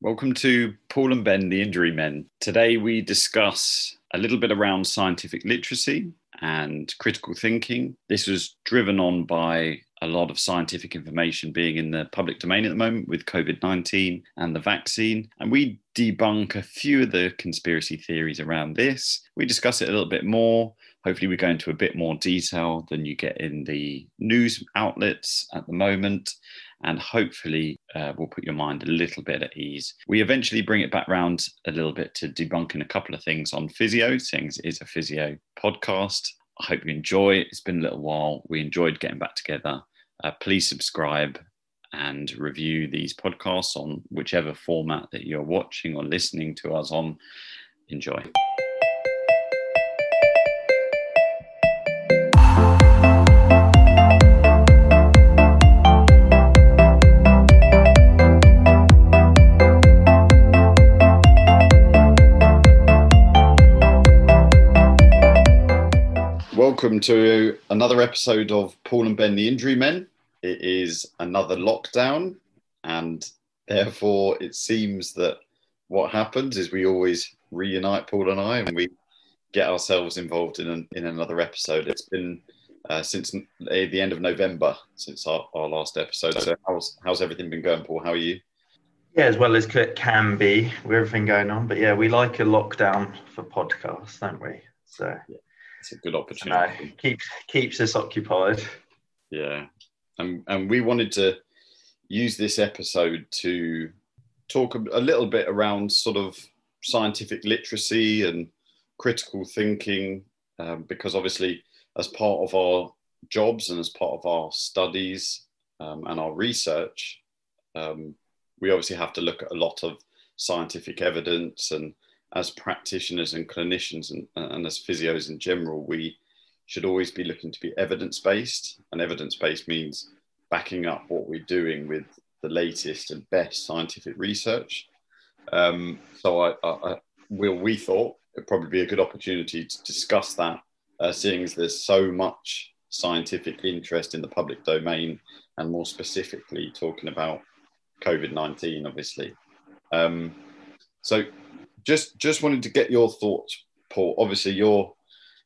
Welcome to Paul and Ben, the Injury Men. Today we discuss a little bit around scientific literacy and critical thinking. This was driven on by a lot of scientific information being in the public domain at the moment with COVID 19 and the vaccine. And we debunk a few of the conspiracy theories around this. We discuss it a little bit more. Hopefully, we go into a bit more detail than you get in the news outlets at the moment and hopefully uh, will put your mind a little bit at ease. We eventually bring it back round a little bit to debunking a couple of things on physio, Things is a physio podcast. I hope you enjoy it. It's been a little while. We enjoyed getting back together. Uh, please subscribe and review these podcasts on whichever format that you're watching or listening to us on. Enjoy. Welcome to another episode of Paul and Ben, the Injury Men. It is another lockdown, and therefore it seems that what happens is we always reunite Paul and I, and we get ourselves involved in an, in another episode. It's been uh, since the end of November since our, our last episode. So how's how's everything been going, Paul? How are you? Yeah, as well as it can be with everything going on. But yeah, we like a lockdown for podcasts, don't we? So. Yeah it's a good opportunity. No, keeps keeps us occupied. Yeah, and and we wanted to use this episode to talk a, a little bit around sort of scientific literacy and critical thinking, um, because obviously, as part of our jobs and as part of our studies um, and our research, um, we obviously have to look at a lot of scientific evidence and as practitioners and clinicians and, and as physios in general, we should always be looking to be evidence based. And evidence based means backing up what we're doing with the latest and best scientific research. Um, so I, I, I, we thought it'd probably be a good opportunity to discuss that, uh, seeing as there's so much scientific interest in the public domain, and more specifically talking about COVID 19, obviously. Um, so just just wanted to get your thoughts, Paul. Obviously, you're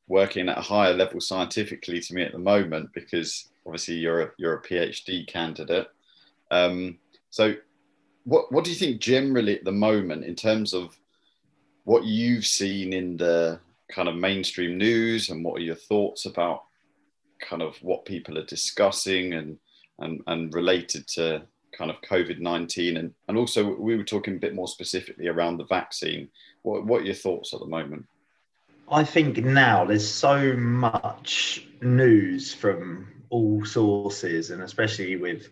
working at a higher level scientifically to me at the moment because obviously you're a, you're a PhD candidate. Um, so, what what do you think generally at the moment in terms of what you've seen in the kind of mainstream news and what are your thoughts about kind of what people are discussing and and, and related to kind of COVID 19? And, and also, we were talking a bit more specifically around the vaccine. What, what are your thoughts at the moment? I think now there's so much news from all sources, and especially with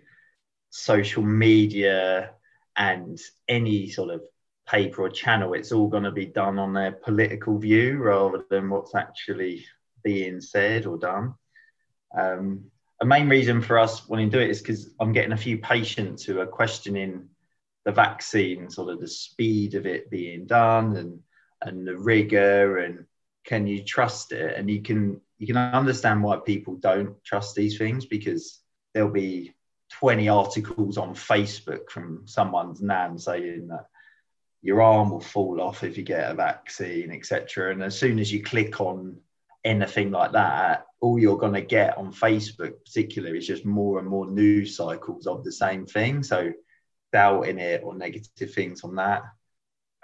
social media and any sort of paper or channel, it's all going to be done on their political view rather than what's actually being said or done. Um, a main reason for us wanting to do it is because I'm getting a few patients who are questioning the vaccine, sort of the speed of it being done and and the rigor and can you trust it? And you can you can understand why people don't trust these things because there'll be 20 articles on Facebook from someone's nan saying that your arm will fall off if you get a vaccine, etc. And as soon as you click on anything like that, all you're going to get on Facebook, particularly, is just more and more news cycles of the same thing. So, doubting it or negative things on that.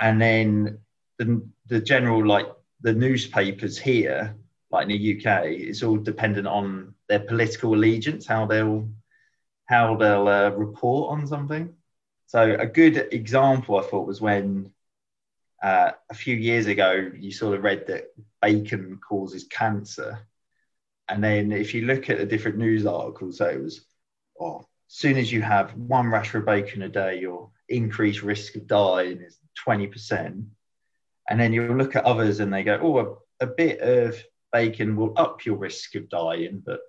And then the, the general, like the newspapers here, like in the UK, it's all dependent on their political allegiance, how they'll how they'll uh, report on something. So a good example I thought was when uh, a few years ago you sort of read that bacon causes cancer, and then if you look at the different news articles, so it was, oh, as soon as you have one rasher of bacon a day, your increased risk of dying is 20%. And then you look at others and they go, oh, a, a bit of bacon will up your risk of dying, but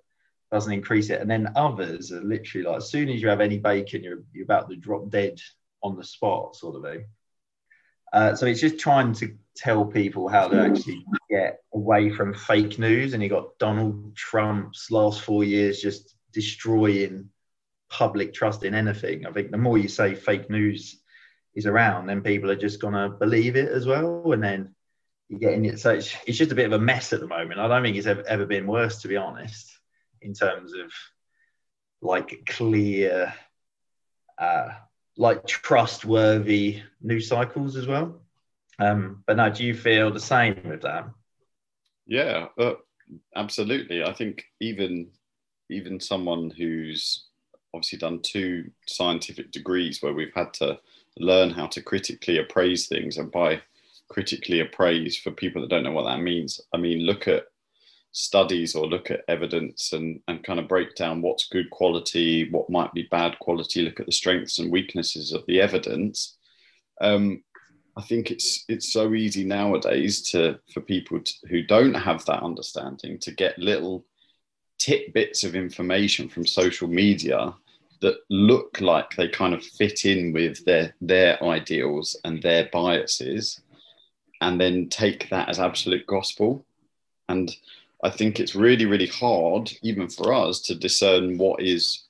doesn't increase it. And then others are literally like, as soon as you have any bacon, you're, you're about to drop dead on the spot, sort of thing. Uh, so it's just trying to tell people how to actually get away from fake news. And you got Donald Trump's last four years just destroying public trust in anything. I think the more you say fake news is around, then people are just gonna believe it as well, and then you're getting it. So it's, it's just a bit of a mess at the moment. I don't think it's ever, ever been worse, to be honest, in terms of like clear, uh, like trustworthy news cycles as well. Um, but now, do you feel the same with that? Yeah, uh, absolutely. I think even even someone who's obviously done two scientific degrees where we've had to learn how to critically appraise things and by critically appraise for people that don't know what that means i mean look at studies or look at evidence and, and kind of break down what's good quality what might be bad quality look at the strengths and weaknesses of the evidence. Um, i think it's it's so easy nowadays to for people to, who don't have that understanding to get little tidbits of information from social media that look like they kind of fit in with their their ideals and their biases and then take that as absolute gospel. And i think it's really really hard even for us to discern what is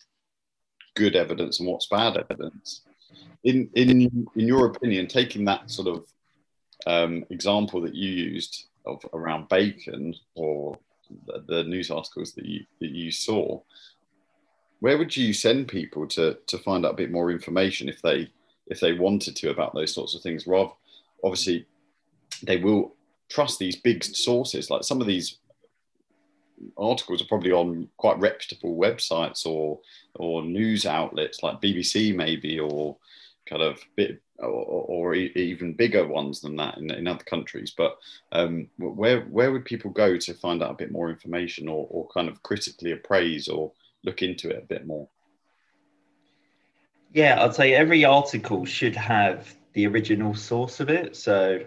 good evidence and what's bad evidence. In in in your opinion taking that sort of um, example that you used of around bacon or the, the news articles that you that you saw where would you send people to to find out a bit more information if they if they wanted to about those sorts of things? Rather obviously they will trust these big sources like some of these articles are probably on quite reputable websites or or news outlets like BBC maybe or kind of bit or, or even bigger ones than that in, in other countries. But um, where where would people go to find out a bit more information or, or kind of critically appraise or look into it a bit more? Yeah, I'd say every article should have the original source of it. So,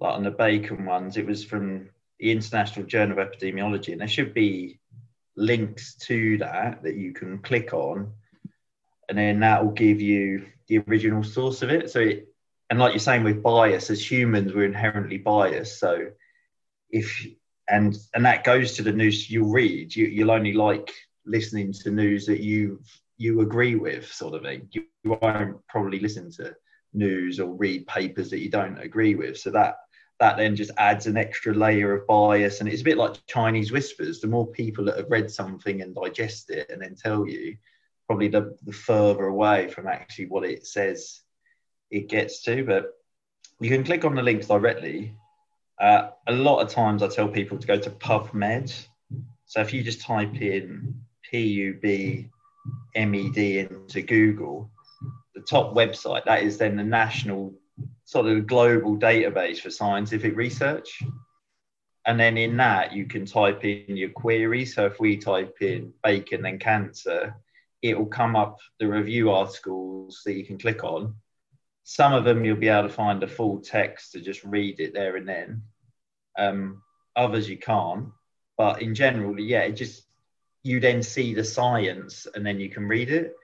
like on the Bacon ones, it was from the International Journal of Epidemiology, and there should be links to that that you can click on, and then that will give you the original source of it. So, it, and like you're saying with bias, as humans, we're inherently biased. So, if and and that goes to the news you'll read, you, you'll only like listening to news that you you agree with, sort of thing. You, you won't probably listen to news or read papers that you don't agree with. So that that then just adds an extra layer of bias, and it's a bit like Chinese whispers. The more people that have read something and digest it and then tell you, probably the, the further away from actually what it says it gets to. But you can click on the links directly. Uh, a lot of times I tell people to go to PubMed. So if you just type in PUB MED into Google, the top website, that is then the national sort of global database for scientific research. And then in that, you can type in your query. So if we type in bacon and cancer, it will come up the review articles that you can click on. Some of them you'll be able to find the full text to just read it there and then. Um, others you can't. But in general, yeah, it just you then see the science and then you can read it.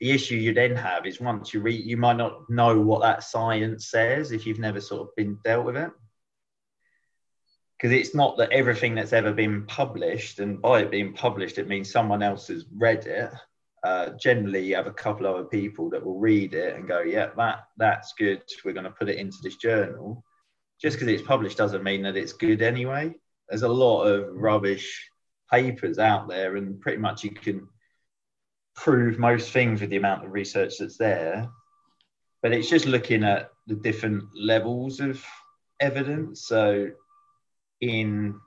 The issue you then have is once you read, you might not know what that science says if you've never sort of been dealt with it. Because it's not that everything that's ever been published, and by it being published, it means someone else has read it. Uh, generally, you have a couple other people that will read it and go, "Yeah, that that's good. We're going to put it into this journal." Just because it's published doesn't mean that it's good anyway. There's a lot of rubbish papers out there, and pretty much you can prove most things with the amount of research that's there. But it's just looking at the different levels of evidence. So in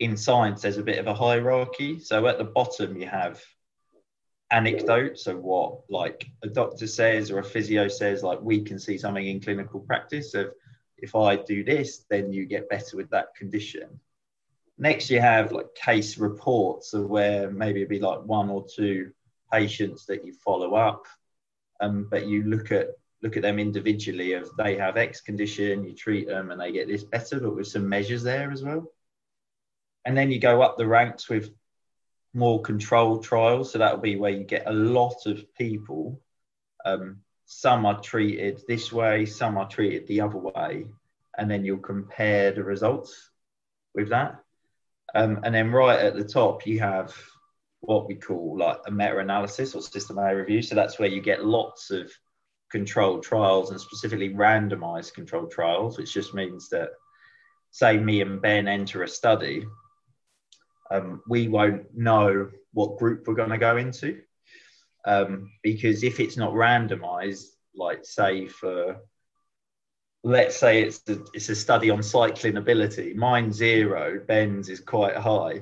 in science, there's a bit of a hierarchy. So at the bottom, you have anecdotes of what like a doctor says or a physio says, like we can see something in clinical practice of if I do this, then you get better with that condition. Next, you have like case reports of where maybe it'd be like one or two patients that you follow up, um, but you look at look at them individually. If they have X condition, you treat them and they get this better, but with some measures there as well. And then you go up the ranks with more controlled trials. So that'll be where you get a lot of people. Um, some are treated this way, some are treated the other way, and then you'll compare the results with that. Um, and then right at the top, you have what we call like a meta-analysis or systematic review. So that's where you get lots of controlled trials and specifically randomized controlled trials, which just means that, say, me and Ben enter a study, um, we won't know what group we're going to go into. Um, because if it's not randomized, like say for let's say it's a, it's a study on cycling ability, mine zero, Ben's is quite high.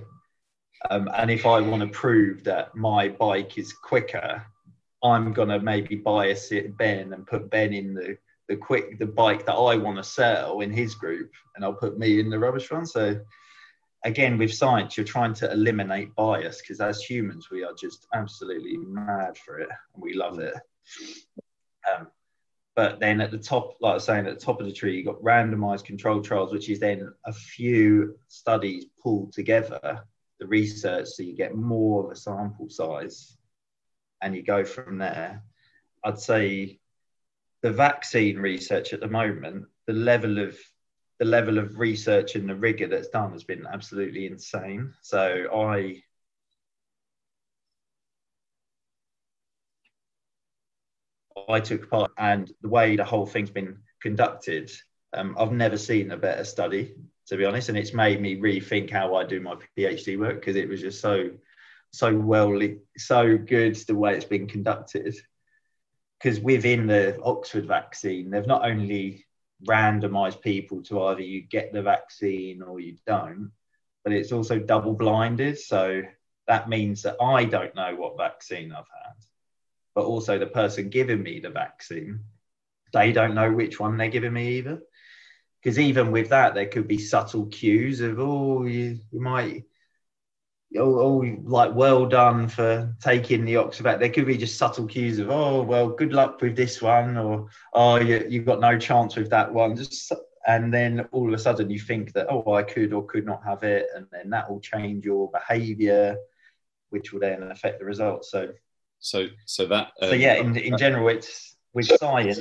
Um, and if I want to prove that my bike is quicker, I'm gonna maybe bias it Ben and put Ben in the the quick the bike that I want to sell in his group, and I'll put me in the rubbish one. So again, with science, you're trying to eliminate bias because as humans, we are just absolutely mad for it and we love it. Um, but then at the top, like I was saying, at the top of the tree, you've got randomized controlled trials, which is then a few studies pulled together, the research, so you get more of a sample size and you go from there. I'd say the vaccine research at the moment, the level of the level of research and the rigor that's done has been absolutely insane. So I I took part and the way the whole thing's been conducted, um, I've never seen a better study, to be honest. And it's made me rethink how I do my PhD work because it was just so, so well, so good the way it's been conducted. Because within the Oxford vaccine, they've not only randomized people to either you get the vaccine or you don't, but it's also double blinded. So that means that I don't know what vaccine I've had but also the person giving me the vaccine, they don't know which one they're giving me either. Because even with that, there could be subtle cues of, oh, you, you might, oh, oh, like, well done for taking the Oxford. There could be just subtle cues of, oh, well, good luck with this one, or, oh, you, you've got no chance with that one. Just, and then all of a sudden you think that, oh, I could or could not have it. And then that will change your behavior, which will then affect the results. So so, so that. Uh, so yeah, in, in general, it's with science.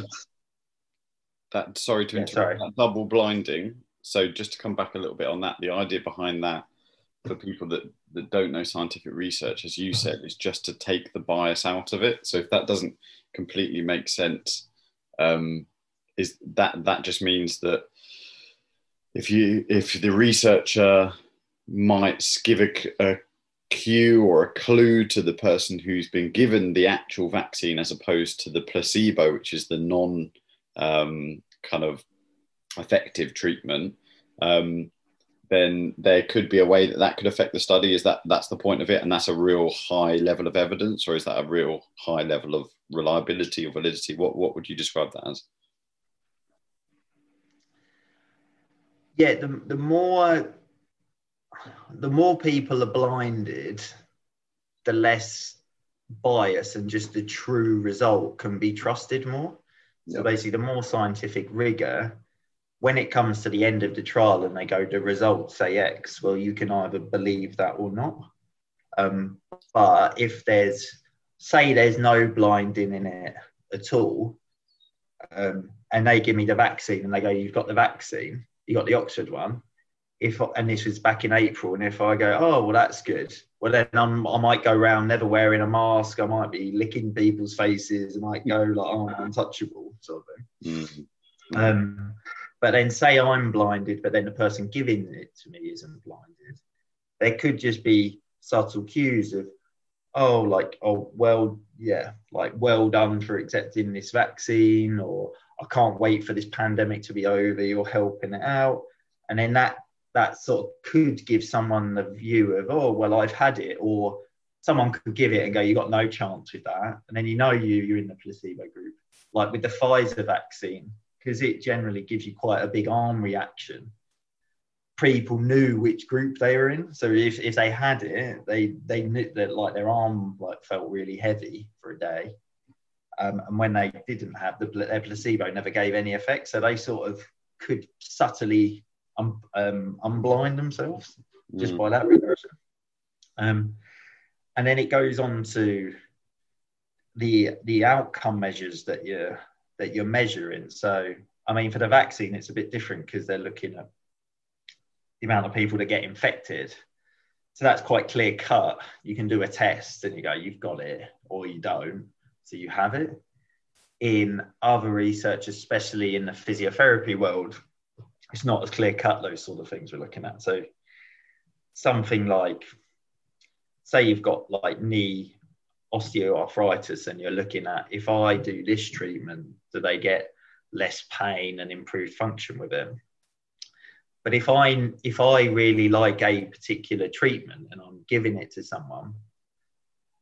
That sorry to interrupt. Yeah, sorry. That double blinding. So just to come back a little bit on that, the idea behind that for people that that don't know scientific research, as you said, is just to take the bias out of it. So if that doesn't completely make sense, um, is that that just means that if you if the researcher might give a, a cue or a clue to the person who's been given the actual vaccine as opposed to the placebo, which is the non um, kind of effective treatment, um, then there could be a way that that could affect the study. Is that that's the point of it, and that's a real high level of evidence, or is that a real high level of reliability or validity? What what would you describe that as? Yeah, the the more the more people are blinded, the less bias and just the true result can be trusted more. Yep. So basically, the more scientific rigor, when it comes to the end of the trial and they go, the results say X, well, you can either believe that or not. Um, but if there's, say, there's no blinding in it at all, um, and they give me the vaccine and they go, you've got the vaccine, you got the Oxford one, if and this was back in April, and if I go, oh well, that's good. Well, then I'm, i might go around never wearing a mask. I might be licking people's faces. I might go like, oh, I'm untouchable, sort of thing. Mm-hmm. Um, but then say I'm blinded, but then the person giving it to me isn't blinded. There could just be subtle cues of, oh, like, oh, well, yeah, like, well done for accepting this vaccine, or I can't wait for this pandemic to be over. You're helping it out, and then that that sort of could give someone the view of, oh, well, I've had it, or someone could give it and go, you got no chance with that. And then you know you, you're in the placebo group. Like with the Pfizer vaccine, because it generally gives you quite a big arm reaction. People knew which group they were in. So if, if they had it, they they knew that like their arm like felt really heavy for a day. Um, and when they didn't have the their placebo never gave any effect. So they sort of could subtly um, um, unblind themselves just mm. by that regression. Um, and then it goes on to the the outcome measures that you're that you're measuring. So I mean, for the vaccine, it's a bit different because they're looking at the amount of people that get infected. So that's quite clear cut. You can do a test and you go, you've got it, or you don't. So you have it. in other research, especially in the physiotherapy world, it's not as clear cut those sort of things we're looking at. So something like, say you've got like knee osteoarthritis and you're looking at if I do this treatment, do they get less pain and improved function with it? But if I if I really like a particular treatment and I'm giving it to someone,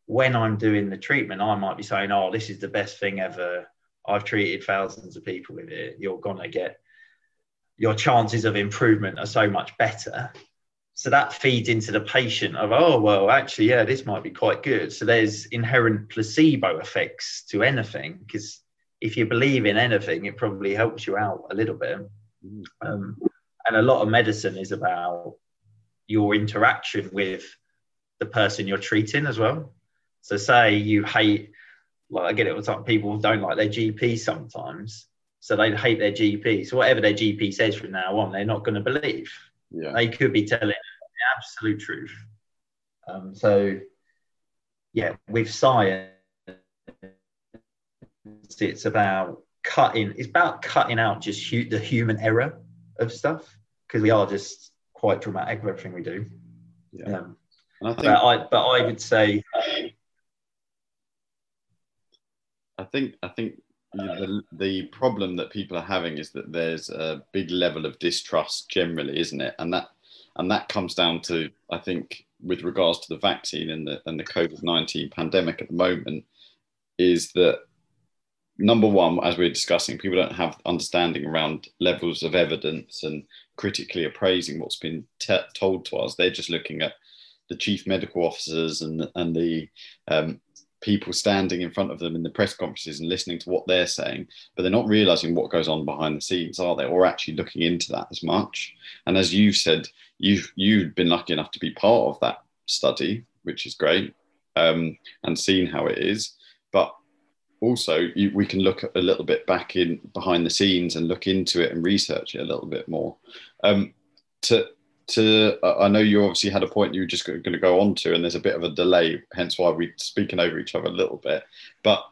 when I'm doing the treatment, I might be saying, "Oh, this is the best thing ever. I've treated thousands of people with it. You're gonna get your chances of improvement are so much better." So that feeds into the patient of, "Oh, well, actually, yeah, this might be quite good." So there's inherent placebo effects to anything because if you believe in anything, it probably helps you out a little bit. Um, and a lot of medicine is about your interaction with the person you're treating as well. So, say you hate, like I get it, some people don't like their GP sometimes, so they hate their GP. So, whatever their GP says from now on, they're not going to believe. Yeah. They could be telling the absolute truth. Um, so, yeah, with science, it's about cutting. It's about cutting out just hu- the human error of stuff because we are just quite dramatic with everything we do. Yeah. Um, I think, but I, but I would say, I think, I think the, the problem that people are having is that there's a big level of distrust generally, isn't it? And that, and that comes down to, I think, with regards to the vaccine and the and the COVID nineteen pandemic at the moment, is that number one, as we're discussing, people don't have understanding around levels of evidence and critically appraising what's been t- told to us. They're just looking at the chief medical officers and and the um, people standing in front of them in the press conferences and listening to what they're saying, but they're not realizing what goes on behind the scenes, are they? Or actually looking into that as much. And as you've said, you've you've been lucky enough to be part of that study, which is great, um, and seen how it is. But also you, we can look a little bit back in behind the scenes and look into it and research it a little bit more. Um, to to I know you obviously had a point you were just going to go on to, and there's a bit of a delay, hence why we're speaking over each other a little bit. But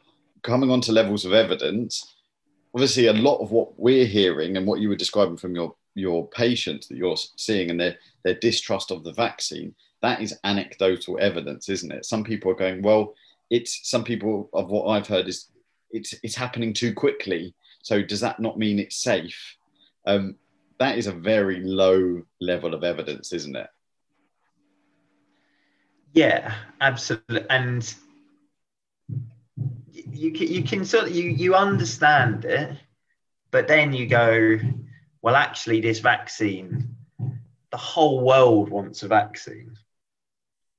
coming on to levels of evidence, obviously a lot of what we're hearing and what you were describing from your your patients that you're seeing and their their distrust of the vaccine, that is anecdotal evidence, isn't it? Some people are going, well, it's some people of what I've heard is it's it's happening too quickly. So does that not mean it's safe? Um, that is a very low level of evidence, isn't it? Yeah, absolutely. And you can, you can sort of you you understand it, but then you go, well, actually, this vaccine, the whole world wants a vaccine.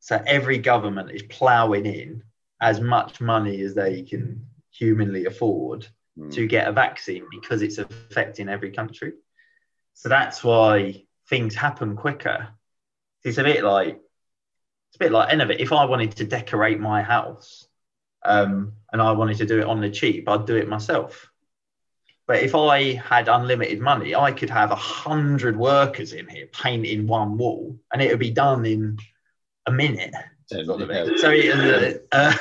So every government is ploughing in as much money as they can humanly afford mm. to get a vaccine because it's affecting every country. So that's why things happen quicker. It's a bit like it's a bit like any of it. If I wanted to decorate my house um, and I wanted to do it on the cheap, I'd do it myself. But if I had unlimited money, I could have a hundred workers in here painting one wall, and it would be done in a minute. So it, uh,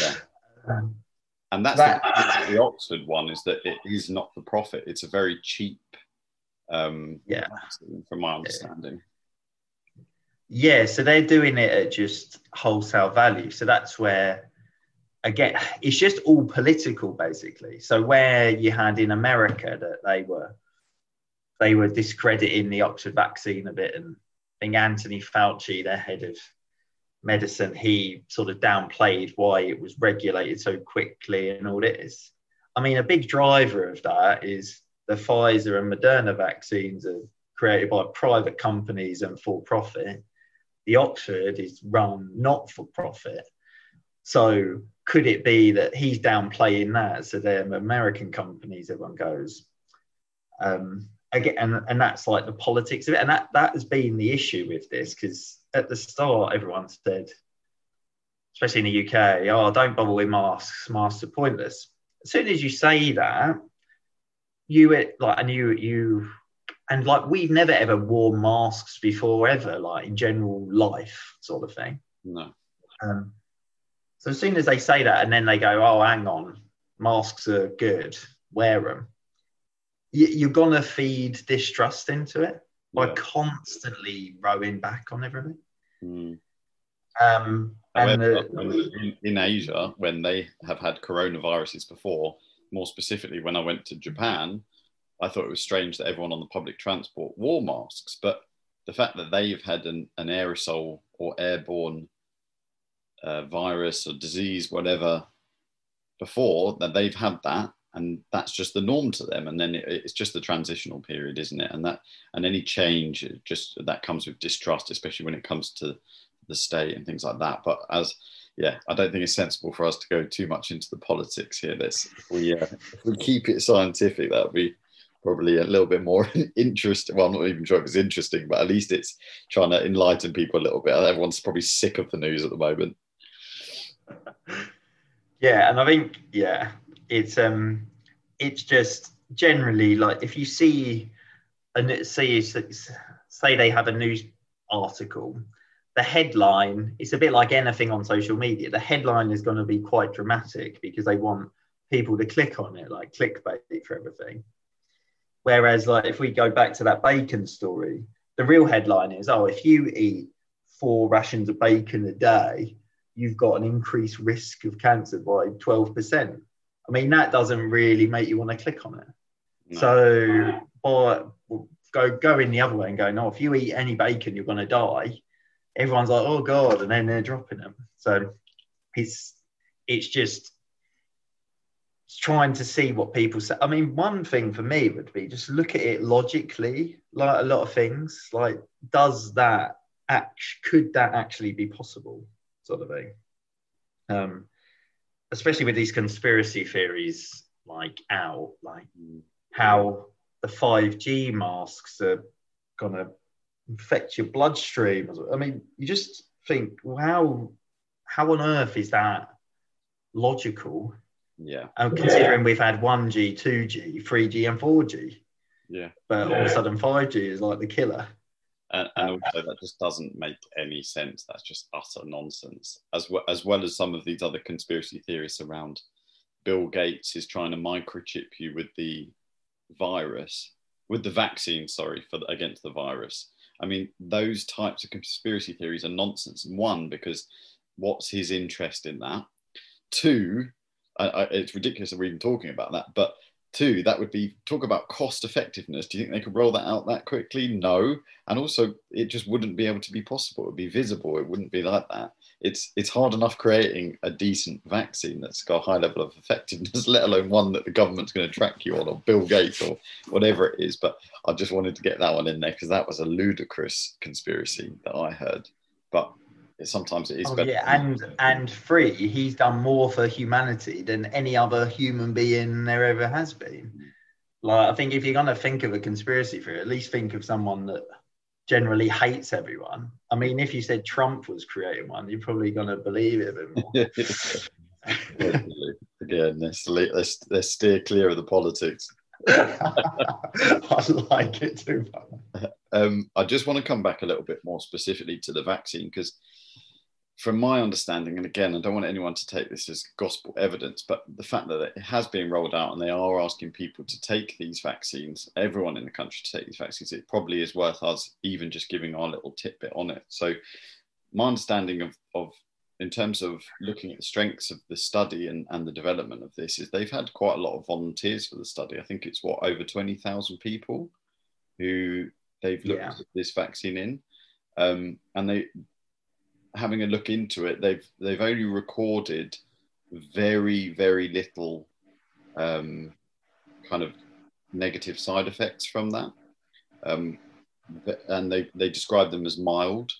yeah. Um, and that's that, the, the, Oxford one is that it is not for profit. It's a very cheap, um, yeah, from my understanding. Yeah, so they're doing it at just wholesale value. So that's where, again, it's just all political basically. So where you had in America that they were, they were discrediting the Oxford vaccine a bit, and I think Anthony Fauci, their head of medicine, he sort of downplayed why it was regulated so quickly and all this. I mean, a big driver of that is the Pfizer and Moderna vaccines are created by private companies and for profit. The Oxford is run not for profit. So could it be that he's downplaying that? So they're American companies, everyone goes. Um, again, and, and that's like the politics of it. And that, that has been the issue with this because at the start, everyone said, especially in the UK, oh, don't bother with masks. Masks are pointless. As soon as you say that, you like, and you you and like we've never ever worn masks before ever, like in general life, sort of thing. No. Um, so as soon as they say that, and then they go, oh, hang on, masks are good, wear them. You're gonna feed distrust into it by Yeah. constantly rowing back on everything. Mm. Um, and However, uh, in, in Asia, when they have had coronaviruses before, more specifically when I went to Japan, I thought it was strange that everyone on the public transport wore masks. But the fact that they've had an, an aerosol or airborne uh, virus or disease, whatever, before, that they've had that, and that's just the norm to them. And then it, it's just the transitional period, isn't it? And that and any change, just that comes with distrust, especially when it comes to the state and things like that. But as yeah, I don't think it's sensible for us to go too much into the politics here. Let's if we uh, if we keep it scientific, that would be probably a little bit more interesting. Well, I'm not even sure if it's interesting, but at least it's trying to enlighten people a little bit. Everyone's probably sick of the news at the moment. yeah, and I think yeah, it's um, it's just generally like if you see and say say they have a news article the headline it's a bit like anything on social media the headline is going to be quite dramatic because they want people to click on it like clickbait for everything. Whereas like if we go back to that bacon story the real headline is oh if you eat four rations of bacon a day you've got an increased risk of cancer by 12% i mean that doesn't really make you want to click on it. No. so or go going the other way and going no if you eat any bacon you're going to die everyone's like, oh god, and then they're dropping them. So it's it's just trying to see what people say. I mean, one thing for me would be just look at it logically, like a lot of things. Like, does that act could that actually be possible, sort of thing? Um, especially with these conspiracy theories like out, like how the 5G masks are gonna affect your bloodstream. I mean, you just think, well, how how on earth is that logical? Yeah, And considering we've had 1G, 2G, 3G, and 4G, yeah. but all of a sudden 5G is like the killer. and, and also that just doesn't make any sense. That's just utter nonsense. As well as well as some of these other conspiracy theories around Bill Gates is trying to microchip you with the virus, with the vaccine. Sorry for the, against the virus. I mean, those types of conspiracy theories are nonsense. One, because what's his interest in that? Two, I, I, it's ridiculous that we're even talking about that, but two, that would be talk about cost effectiveness. Do you think they could roll that out that quickly? No. And also, it just wouldn't be able to be possible. It would be visible. It wouldn't be like that. It's it's hard enough creating a decent vaccine that's got a high level of effectiveness, let alone one that the government's going to track you on, or Bill Gates, or whatever it is. But I just wanted to get that one in there because that was a ludicrous conspiracy that I heard. But it, sometimes it is Oh, better. yeah, and and three, he's done more for humanity than any other human being there ever has been. Like, I think if you're gonna think of a conspiracy theory, at least think of someone that generally hates everyone. I mean, if you said Trump was creating one, you're probably gonna believe it a bit more. Again, let's, let's let's steer clear of the politics. I like it too much. Um, I just want to come back a little bit more specifically to the vaccine because, from my understanding, and again, I don't want anyone to take this as gospel evidence, but the fact that it has been rolled out and they are asking people to take these vaccines, everyone in the country to take these vaccines, it probably is worth us even just giving our little tidbit on it. So, my understanding of, of in terms of looking at the strengths of the study and, and the development of this is they've had quite a lot of volunteers for the study. I think it's what over 20,000 people who they've looked Yeah. at this vaccine in. Um, and they having a look into it, they've they've only recorded very, very little um, kind of negative side effects from that. Um, and they, they describe them as mild.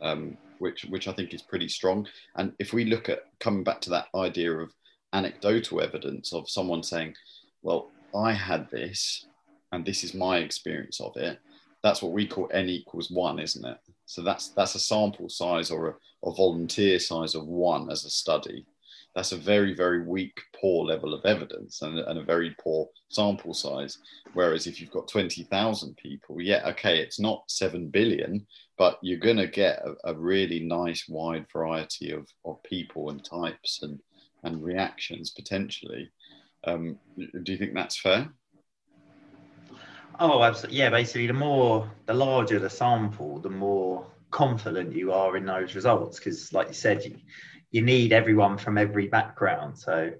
Um, which which I think is pretty strong. And if we look at coming back to that idea of anecdotal evidence of someone saying, "Well, I had this, and this is my experience of it," that's what we call n equals one, isn't it? So that's that's a sample size or a, a volunteer size of one as a study. That's a very very weak, poor level of evidence and, and a very poor sample size. Whereas if you've got twenty thousand people, yeah, okay, it's not seven billion, but you're going to get a, a really nice wide variety of, of people and types and, and reactions potentially. Um, do you think that's fair? Oh, absolutely. Yeah, basically, the more, the larger the sample, the more confident you are in those results. Because, like you said, you, you need everyone from every background. So,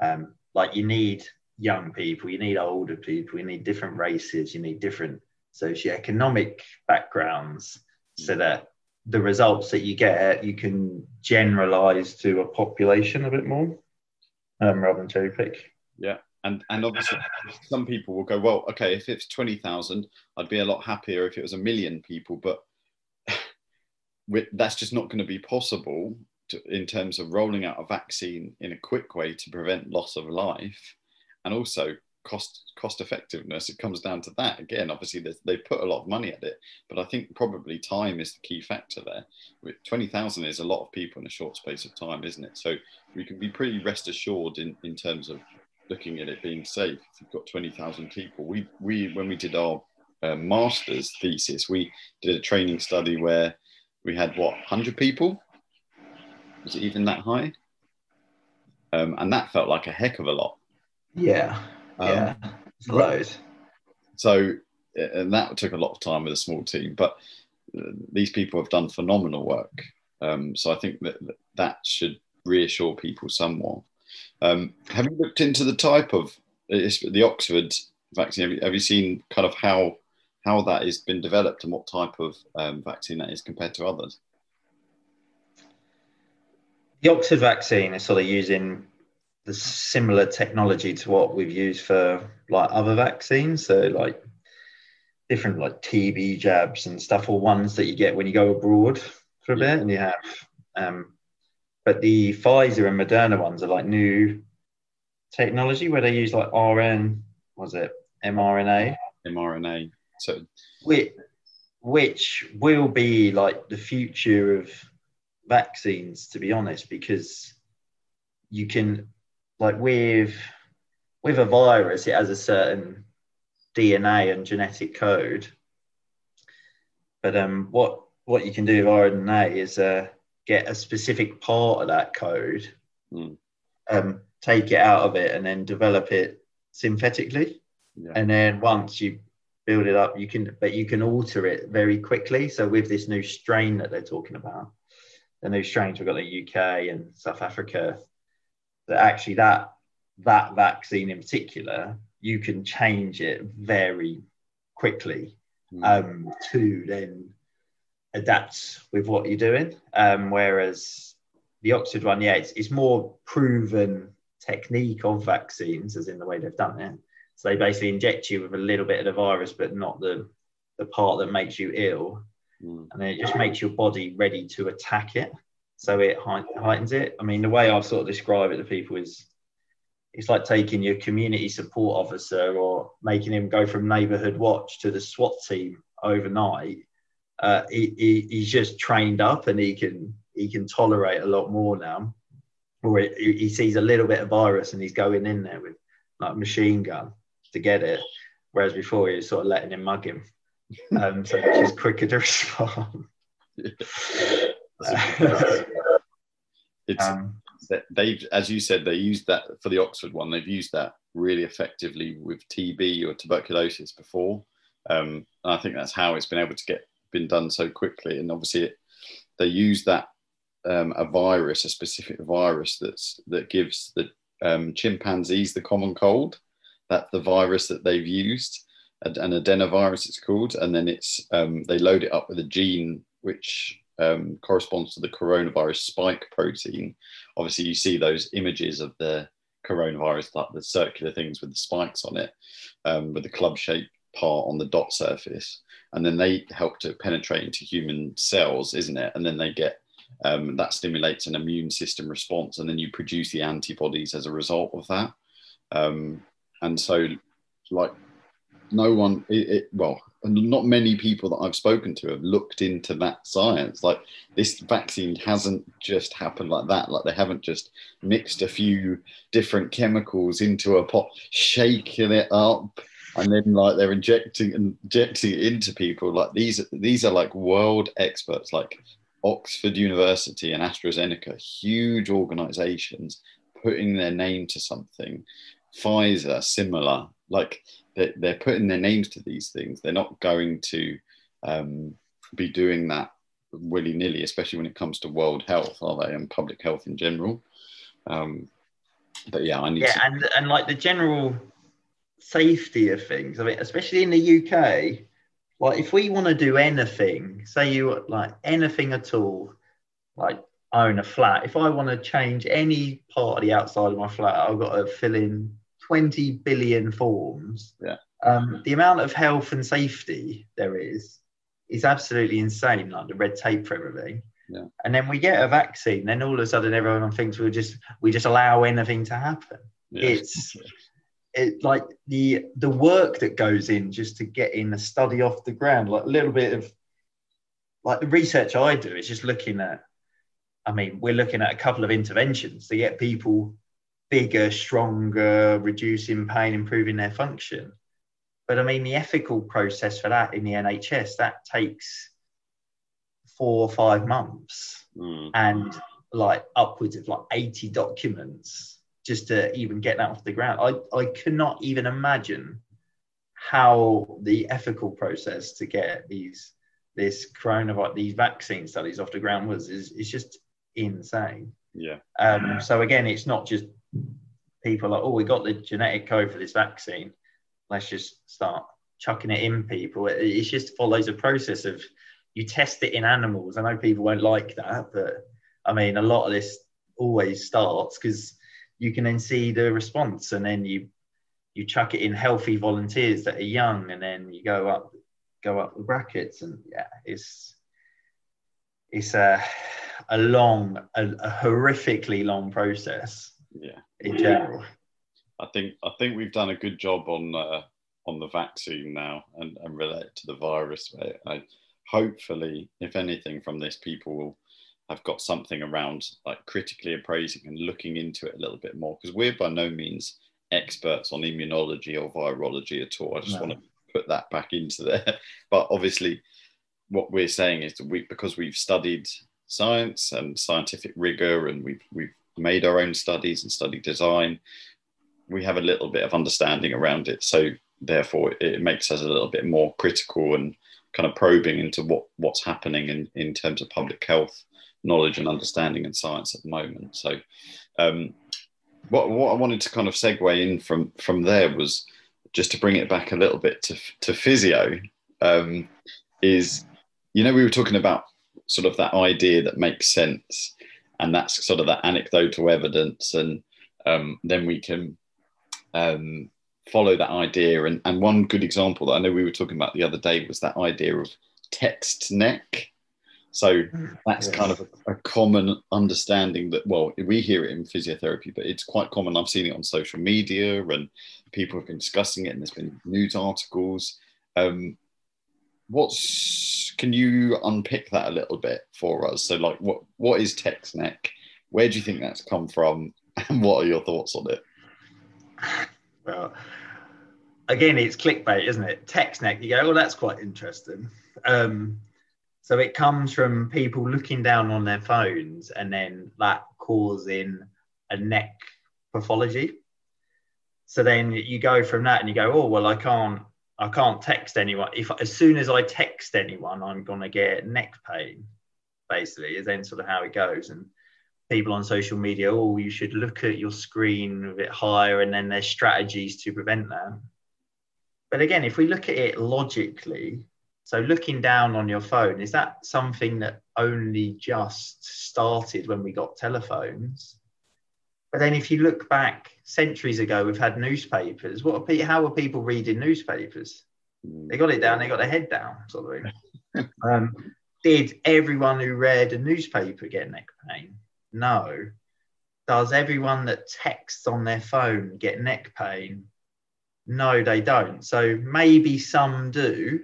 um, like, you need young people, you need older people, you need different races, you need different socioeconomic backgrounds, so that the results that you get, you can generalize to a population a bit more um, rather than cherry pick. Yeah. And, and obviously, some people will go, well, okay, if it's 20,000, I'd be a lot happier if it was a million people, but that's just not going to be possible to, in terms of rolling out a vaccine in a quick way to prevent loss of life. And also cost cost effectiveness it comes down to that. Again obviously they've put a lot of money at it but i think probably time is the key factor there. 20000 is a lot of people in a short space of time isn't it? So we can be pretty rest assured in, in terms of looking at it being safe. If you've got 20000 people we we when we did our uh, master's thesis we did a training study where we had what 100 people? Was it even that high? Um, and that felt like a heck of a lot. Yeah um, yeah loads. So and that took a lot of time with a small team but uh, these people have done phenomenal work. Um, so i think that that should reassure people somewhat um, have you looked into the type of the oxford vaccine have you, have you seen kind of how how that has been developed and what type of um, vaccine that is compared to others? The Oxford vaccine is sort of using the similar technology to what we've used for like other vaccines. So like different like TB jabs and stuff, or ones that you get when you go abroad for a bit, and you have. Um, but the Pfizer and Moderna ones are like new technology where they use like RN, was it mRNA? mRNA. So which, which will be like the future of vaccines, to be honest, because you can like with with a virus, it has a certain DNA and genetic code. But um, what what you can do with RNA is uh, get a specific part of that code, mm. um, take it out of it, and then develop it synthetically. Yeah. And then once you build it up. You can, but you can alter it very quickly. So with this new strain that they're talking about, the new strains we've got in the UK and South Africa, that actually that that vaccine in particular, you can change it very quickly mm. um, to then adapt with what you're doing. Um, whereas the Oxford one, yeah, it's, it's more proven technique of vaccines, as in the way they've done it. So they basically inject you with a little bit of the virus, but not the the part that makes you ill, mm. and then it just makes your body ready to attack it. So it heightens it. I mean, the way I've sort of described it to people is it's like taking your community support officer or making him go from neighborhood watch to the SWAT team overnight. Uh, he, he, he's just trained up and he can he can tolerate a lot more now. Or he, he sees a little bit of virus and he's going in there with like a machine gun to get it, whereas before he was sort of letting him mug him. Um, so he's quicker to respond. it's um, they've, as you said, they used that for the Oxford one. They've used that really effectively with TB or tuberculosis before. Um, and I think that's how it's been able to get been done so quickly. And obviously, it, they use that um, a virus, a specific virus that's that gives the um, chimpanzees the common cold that's the virus that they've used, an adenovirus it's called, and then it's um, they load it up with a gene which um, corresponds to the coronavirus spike protein. Obviously, you see those images of the coronavirus, like the circular things with the spikes on it, um, with the club-shaped part on the dot surface, and then they help to penetrate into human cells, isn't it? And then they get um, that stimulates an immune system response, and then you produce the antibodies as a result of that. Um, and so like no one it, it, well not many people that i've spoken to have looked into that science like this vaccine hasn't just happened like that like they haven't just mixed a few different chemicals into a pot shaking it up and then like they're injecting injecting it into people like these these are like world experts like oxford university and astrazeneca huge organizations putting their name to something Pfizer, similar. Like they're, they're putting their names to these things. They're not going to um, be doing that willy nilly, especially when it comes to world health, are they, and public health in general. Um, but yeah, I need yeah, to. and and like the general safety of things. I mean, especially in the UK, like if we want to do anything, say you like anything at all, like own a flat. If I want to change any part of the outside of my flat, I've got to fill in 20 billion forms. Yeah. Um, the amount of health and safety there is is absolutely insane, like the red tape for everything. Yeah. And then we get a vaccine, then all of a sudden everyone thinks we just we just allow anything to happen. Yeah. It's it like the the work that goes in just to getting a study off the ground, like a little bit of like the research I do is just looking at I mean, we're looking at a couple of interventions to get people bigger, stronger, reducing pain, improving their function. But I mean, the ethical process for that in the NHS that takes four or five months Mm. and like upwards of like 80 documents just to even get that off the ground. I, I cannot even imagine how the ethical process to get these this coronavirus these vaccine studies off the ground was is, is just insane. Yeah. Um, so again, it's not just people like, oh, we got the genetic code for this vaccine. Let's just start chucking it in people. It, it just follows a process of you test it in animals. I know people won't like that, but I mean, a lot of this always starts because you can then see the response, and then you you chuck it in healthy volunteers that are young, and then you go up go up the brackets, and yeah, it's it's a a long, a, a horrifically long process Yeah. in general. I think I think we've done a good job on uh, on the vaccine now and, and relate to the virus. I, I, hopefully, if anything, from this, people will have got something around like critically appraising and looking into it a little bit more because we're by no means experts on immunology or virology at all. I just No. want to put that back into there. But obviously, what we're saying is that we because we've studied science and scientific rigor and we've we've made our own studies and study design we have a little bit of understanding around it. So therefore, it makes us a little bit more critical and kind of probing into what what's happening in in terms of public health knowledge and understanding and science at the moment. So. Um, what, what I wanted to kind of segue in from from there was just to bring it back a little bit to to physio um, is you know we were talking about sort of that idea that makes sense and that's sort of that anecdotal evidence and um, then we can um, follow that idea. And, and one good example that I know we were talking about the other day was that idea of text neck. So that's Yes. kind of a, a common understanding that, well, we hear it in physiotherapy, but it's quite common. I've seen it on social media and people have been discussing it, and there's been news articles. Um, what's can you unpick that a little bit for us? So, like, what what is text neck? Where do you think that's come from, and what are your thoughts on it? Well, again, it's clickbait, isn't it? Text neck. You go, well, that's quite interesting. Um, so it comes from people looking down on their phones and then that causing a neck pathology. So then you go from that and you go, oh well, I can't, I can't text anyone. If as soon as I text anyone, I'm gonna get neck pain. Basically, is then sort of how it goes. And people on social media, oh, you should look at your screen a bit higher, and then there's strategies to prevent that. But again, if we look at it logically, so looking down on your phone, is that something that only just started when we got telephones? But then if you look back centuries ago, we've had newspapers. What are pe- how are people reading newspapers? They got it down, they got their head down, sort of thing. um, did everyone who read a newspaper get neck pain? No. Does everyone that texts on their phone get neck pain? No, they don't. So maybe some do,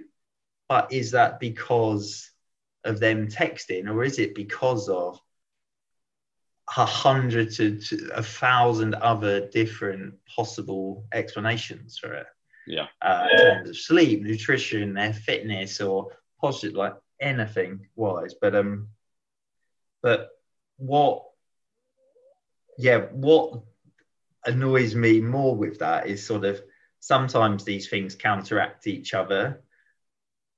but is that because of them texting, or is it because of a hundred to, to a thousand other different possible explanations for it? Yeah. Uh, in terms of sleep, nutrition, their fitness, or positive, like anything wise. But um, but what? Yeah, what annoys me more with that is sort of sometimes these things counteract each other.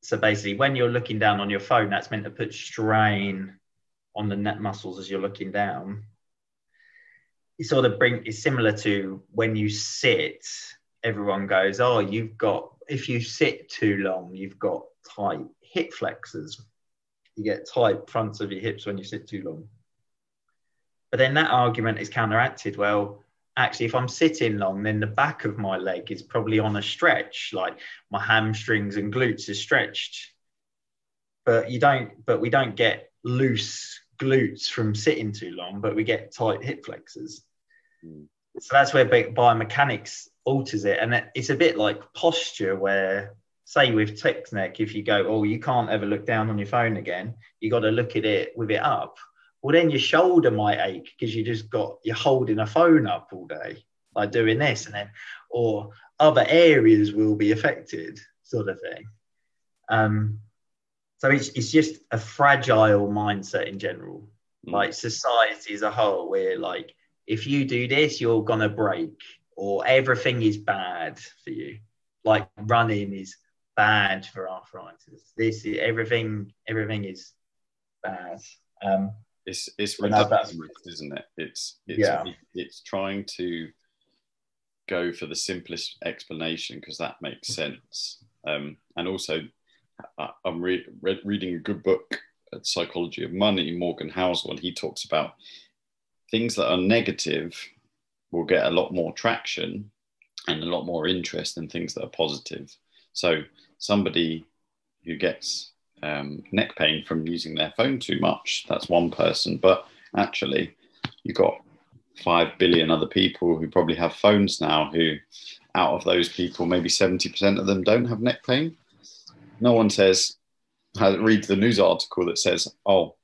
So basically, when you're looking down on your phone, that's meant to put strain on the neck muscles as you're looking down. You sort of bring is similar to when you sit, everyone goes, Oh, you've got if you sit too long, you've got tight hip flexors. You get tight fronts of your hips when you sit too long. But then that argument is counteracted. Well, actually, if I'm sitting long, then the back of my leg is probably on a stretch, like my hamstrings and glutes are stretched. But you don't, but we don't get loose glutes from sitting too long, but we get tight hip flexors. Mm. So that's where biomechanics alters it. And it's a bit like posture, where, say, with text neck, if you go, oh, you can't ever look down on your phone again, you got to look at it with it up. Well, then your shoulder might ache because you just got, you're holding a phone up all day, like doing this. And then, or other areas will be affected, sort of thing. Um, so it's, it's just a fragile mindset in general, mm. like society as a whole, where like, if you do this, you're gonna break, or everything is bad for you. Like running is bad for arthritis. This is, everything everything is bad. Um, it's it's reductionist, isn't it? It's it's yeah. it's trying to go for the simplest explanation because that makes sense. Um, and also, I'm re- re- reading a good book, Psychology of Money, Morgan Housel, and he talks about things that are negative will get a lot more traction and a lot more interest than things that are positive. So somebody who gets um, neck pain from using their phone too much, that's one person. But actually, you've got five billion other people who probably have phones now who out of those people maybe 70% of them don't have neck pain no one says read the news article that says oh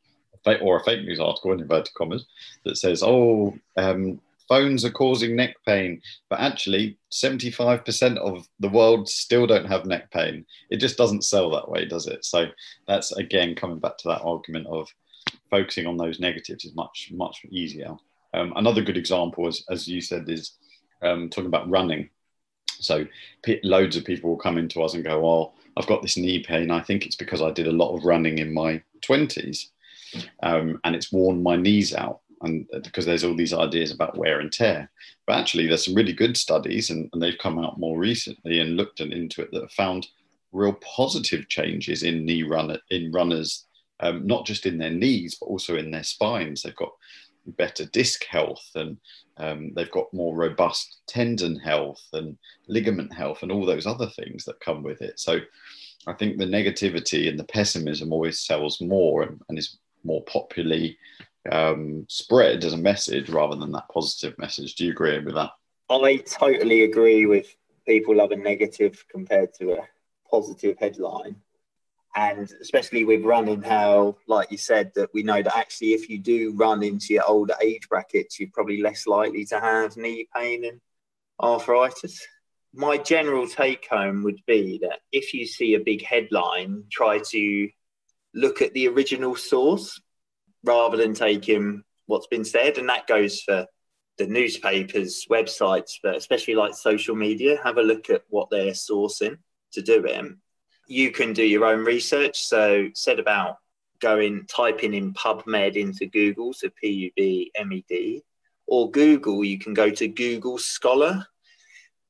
or a fake news article in inverted commas that says, "Oh, um, phones are causing neck pain," but actually, seventy-five percent of the world still don't have neck pain. It just doesn't sell that way, does it? So that's again coming back to that argument of focusing on those negatives is much much easier. Um, another good example, as, as you said, is um, talking about running. So loads of people will come into us and go, "Oh, I've got this knee pain. I think it's because I did a lot of running in my 20s um, and it's worn my knees out and because there's all these ideas about wear and tear. But actually there's some really good studies and, and they've come out more recently and looked into it that have found real positive changes in knee runner in runners um, not just in their knees but also in their spines. They've got better disc health and um, they've got more robust tendon health and ligament health and all those other things that come with it. So i think the negativity and the pessimism always sells more and, and is more popularly um, spread as a message rather than that positive message. Do you agree with that? I totally agree with people love a negative compared to a positive headline. And especially with running, how, like you said, that we know that actually, if you do run into your older age brackets, you're probably less likely to have knee pain and arthritis. My general take home would be that if you see a big headline, try to look at the original source rather than taking what's been said. And that goes for the newspapers, websites, but especially like social media. Have a look at what they're sourcing to do it. You can do your own research. So, said about going typing in PubMed into Google, so P U B M E D, or Google, you can go to Google Scholar.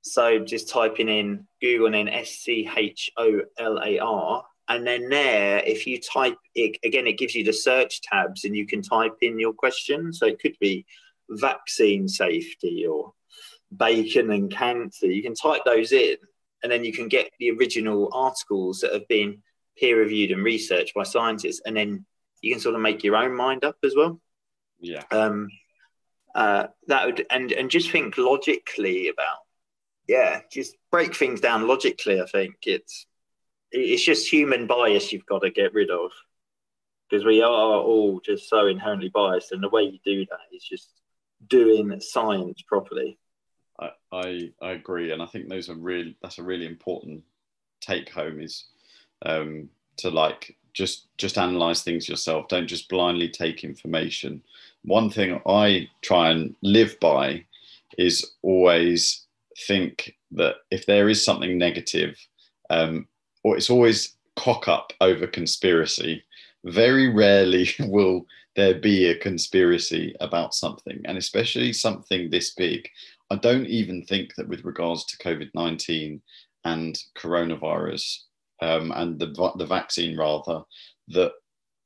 So, just typing in Google and then S C H O L A R, and then there, if you type it again, it gives you the search tabs and you can type in your question. So it could be vaccine safety or bacon and cancer. You can type those in and then you can get the original articles that have been peer reviewed and researched by scientists. And then you can sort of make your own mind up as well. Yeah. Um, uh, that would, and, and just think logically about, yeah, just break things down logically. I think it's, it's just human bias you've got to get rid of. Because we are all just so inherently biased and the way you do that is just doing science properly. I, I, I agree and i think those are really that's a really important take home is um, to like just just analyze things yourself. Don't just blindly take information. One thing i try and live by is always think that if there is something negative, um, or it's always cock up over conspiracy. Very rarely will there be a conspiracy about something, and especially something this big. I don't even think that with regards to COVID 19 and coronavirus um, and the, the vaccine, rather, that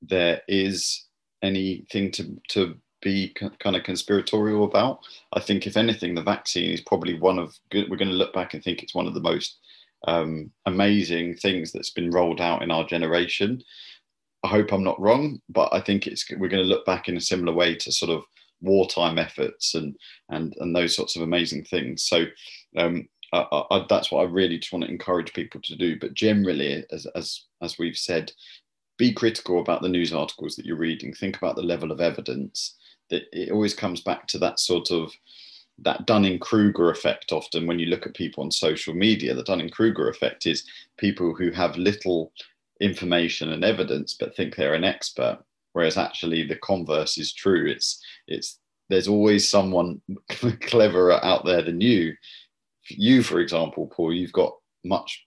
there is anything to, to be kind of conspiratorial about. I think, if anything, the vaccine is probably one of, we're going to look back and think it's one of the most um, amazing things that's been rolled out in our generation. I hope I'm not wrong, but I think it's we're going to look back in a similar way to sort of wartime efforts and and and those sorts of amazing things. So um, I, I, that's what I really just want to encourage people to do. But generally, as as as we've said, be critical about the news articles that you're reading. Think about the level of evidence. That it always comes back to that sort of that Dunning Kruger effect often when you look at people on social media. The Dunning Kruger effect is people who have little information and evidence but think they're an expert, whereas actually the converse is true. It's it's there's always someone cleverer out there than you. You, for example, Paul, you've got much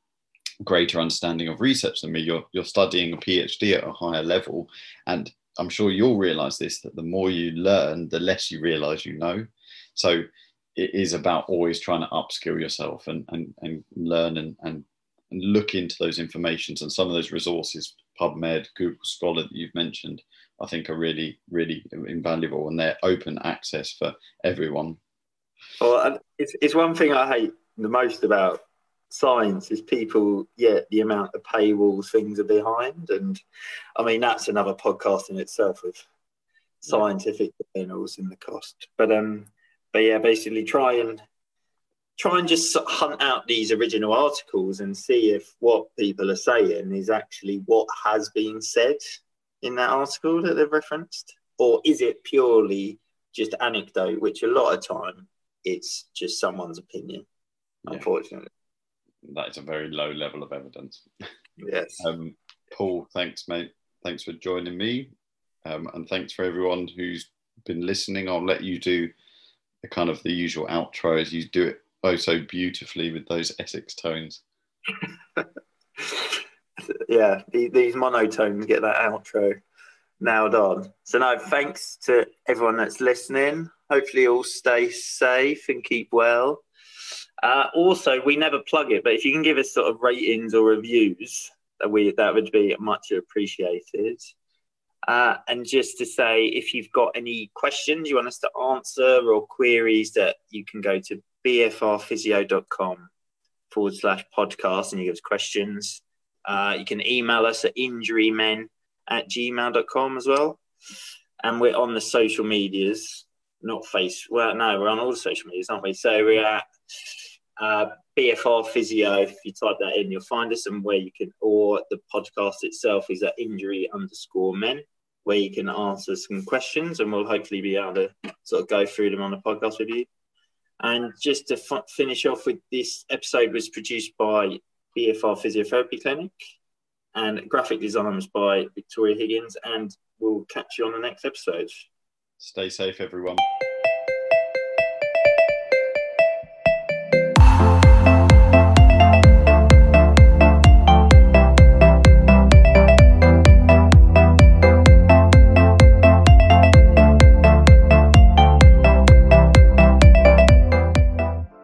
greater understanding of research than me. You're you're studying a PhD at a higher level, and I'm sure you'll realize this that the more you learn, the less you realize you know. So it is about always trying to upskill yourself and, and, and learn and, and, and look into those informations and some of those resources, PubMed, Google Scholar that you've mentioned, I think are really, really invaluable and they're open access for everyone. Well, it's, it's one thing I hate the most about science is people, yeah, the amount of paywalls things are behind. And I mean, that's another podcast in itself with scientific journals and the cost. But um, but yeah, basically try and try and just hunt out these original articles and see if what people are saying is actually what has been said in that article that they've referenced, or is it purely just anecdote, which a lot of time it's just someone's opinion, yeah. unfortunately. That is a very low level of evidence. Yes. um, Paul, thanks, mate. Thanks for joining me. Um, and thanks for everyone who's been listening. I'll let you do the kind of the usual outro as you do it oh so beautifully with those Essex tones. yeah, the, these monotones get that outro nailed on. So no, thanks to everyone that's listening. Hopefully, all stay safe and keep well. Uh, also, we never plug it, but if you can give us sort of ratings or reviews, that we that would be much appreciated. Uh, and just to say, if you've got any questions you want us to answer or queries, that you can go to bfrphysio.com forward slash podcast and you give us questions. Uh, you can email us at injurymen at gmail.com as well. And we're on the social medias, not face. Well, no, we're on all the social medias, aren't we? So we're at uh, BFR Physio. If you type that in, you'll find us, and where you can, or the podcast itself is at injury underscore men where you can answer some questions and we'll hopefully be able to sort of go through them on the podcast with you. And just to f- finish off with this episode was produced by BFR Physiotherapy Clinic and graphic design was by Victoria Higgins. And we'll catch you on the next episode. Stay safe, everyone.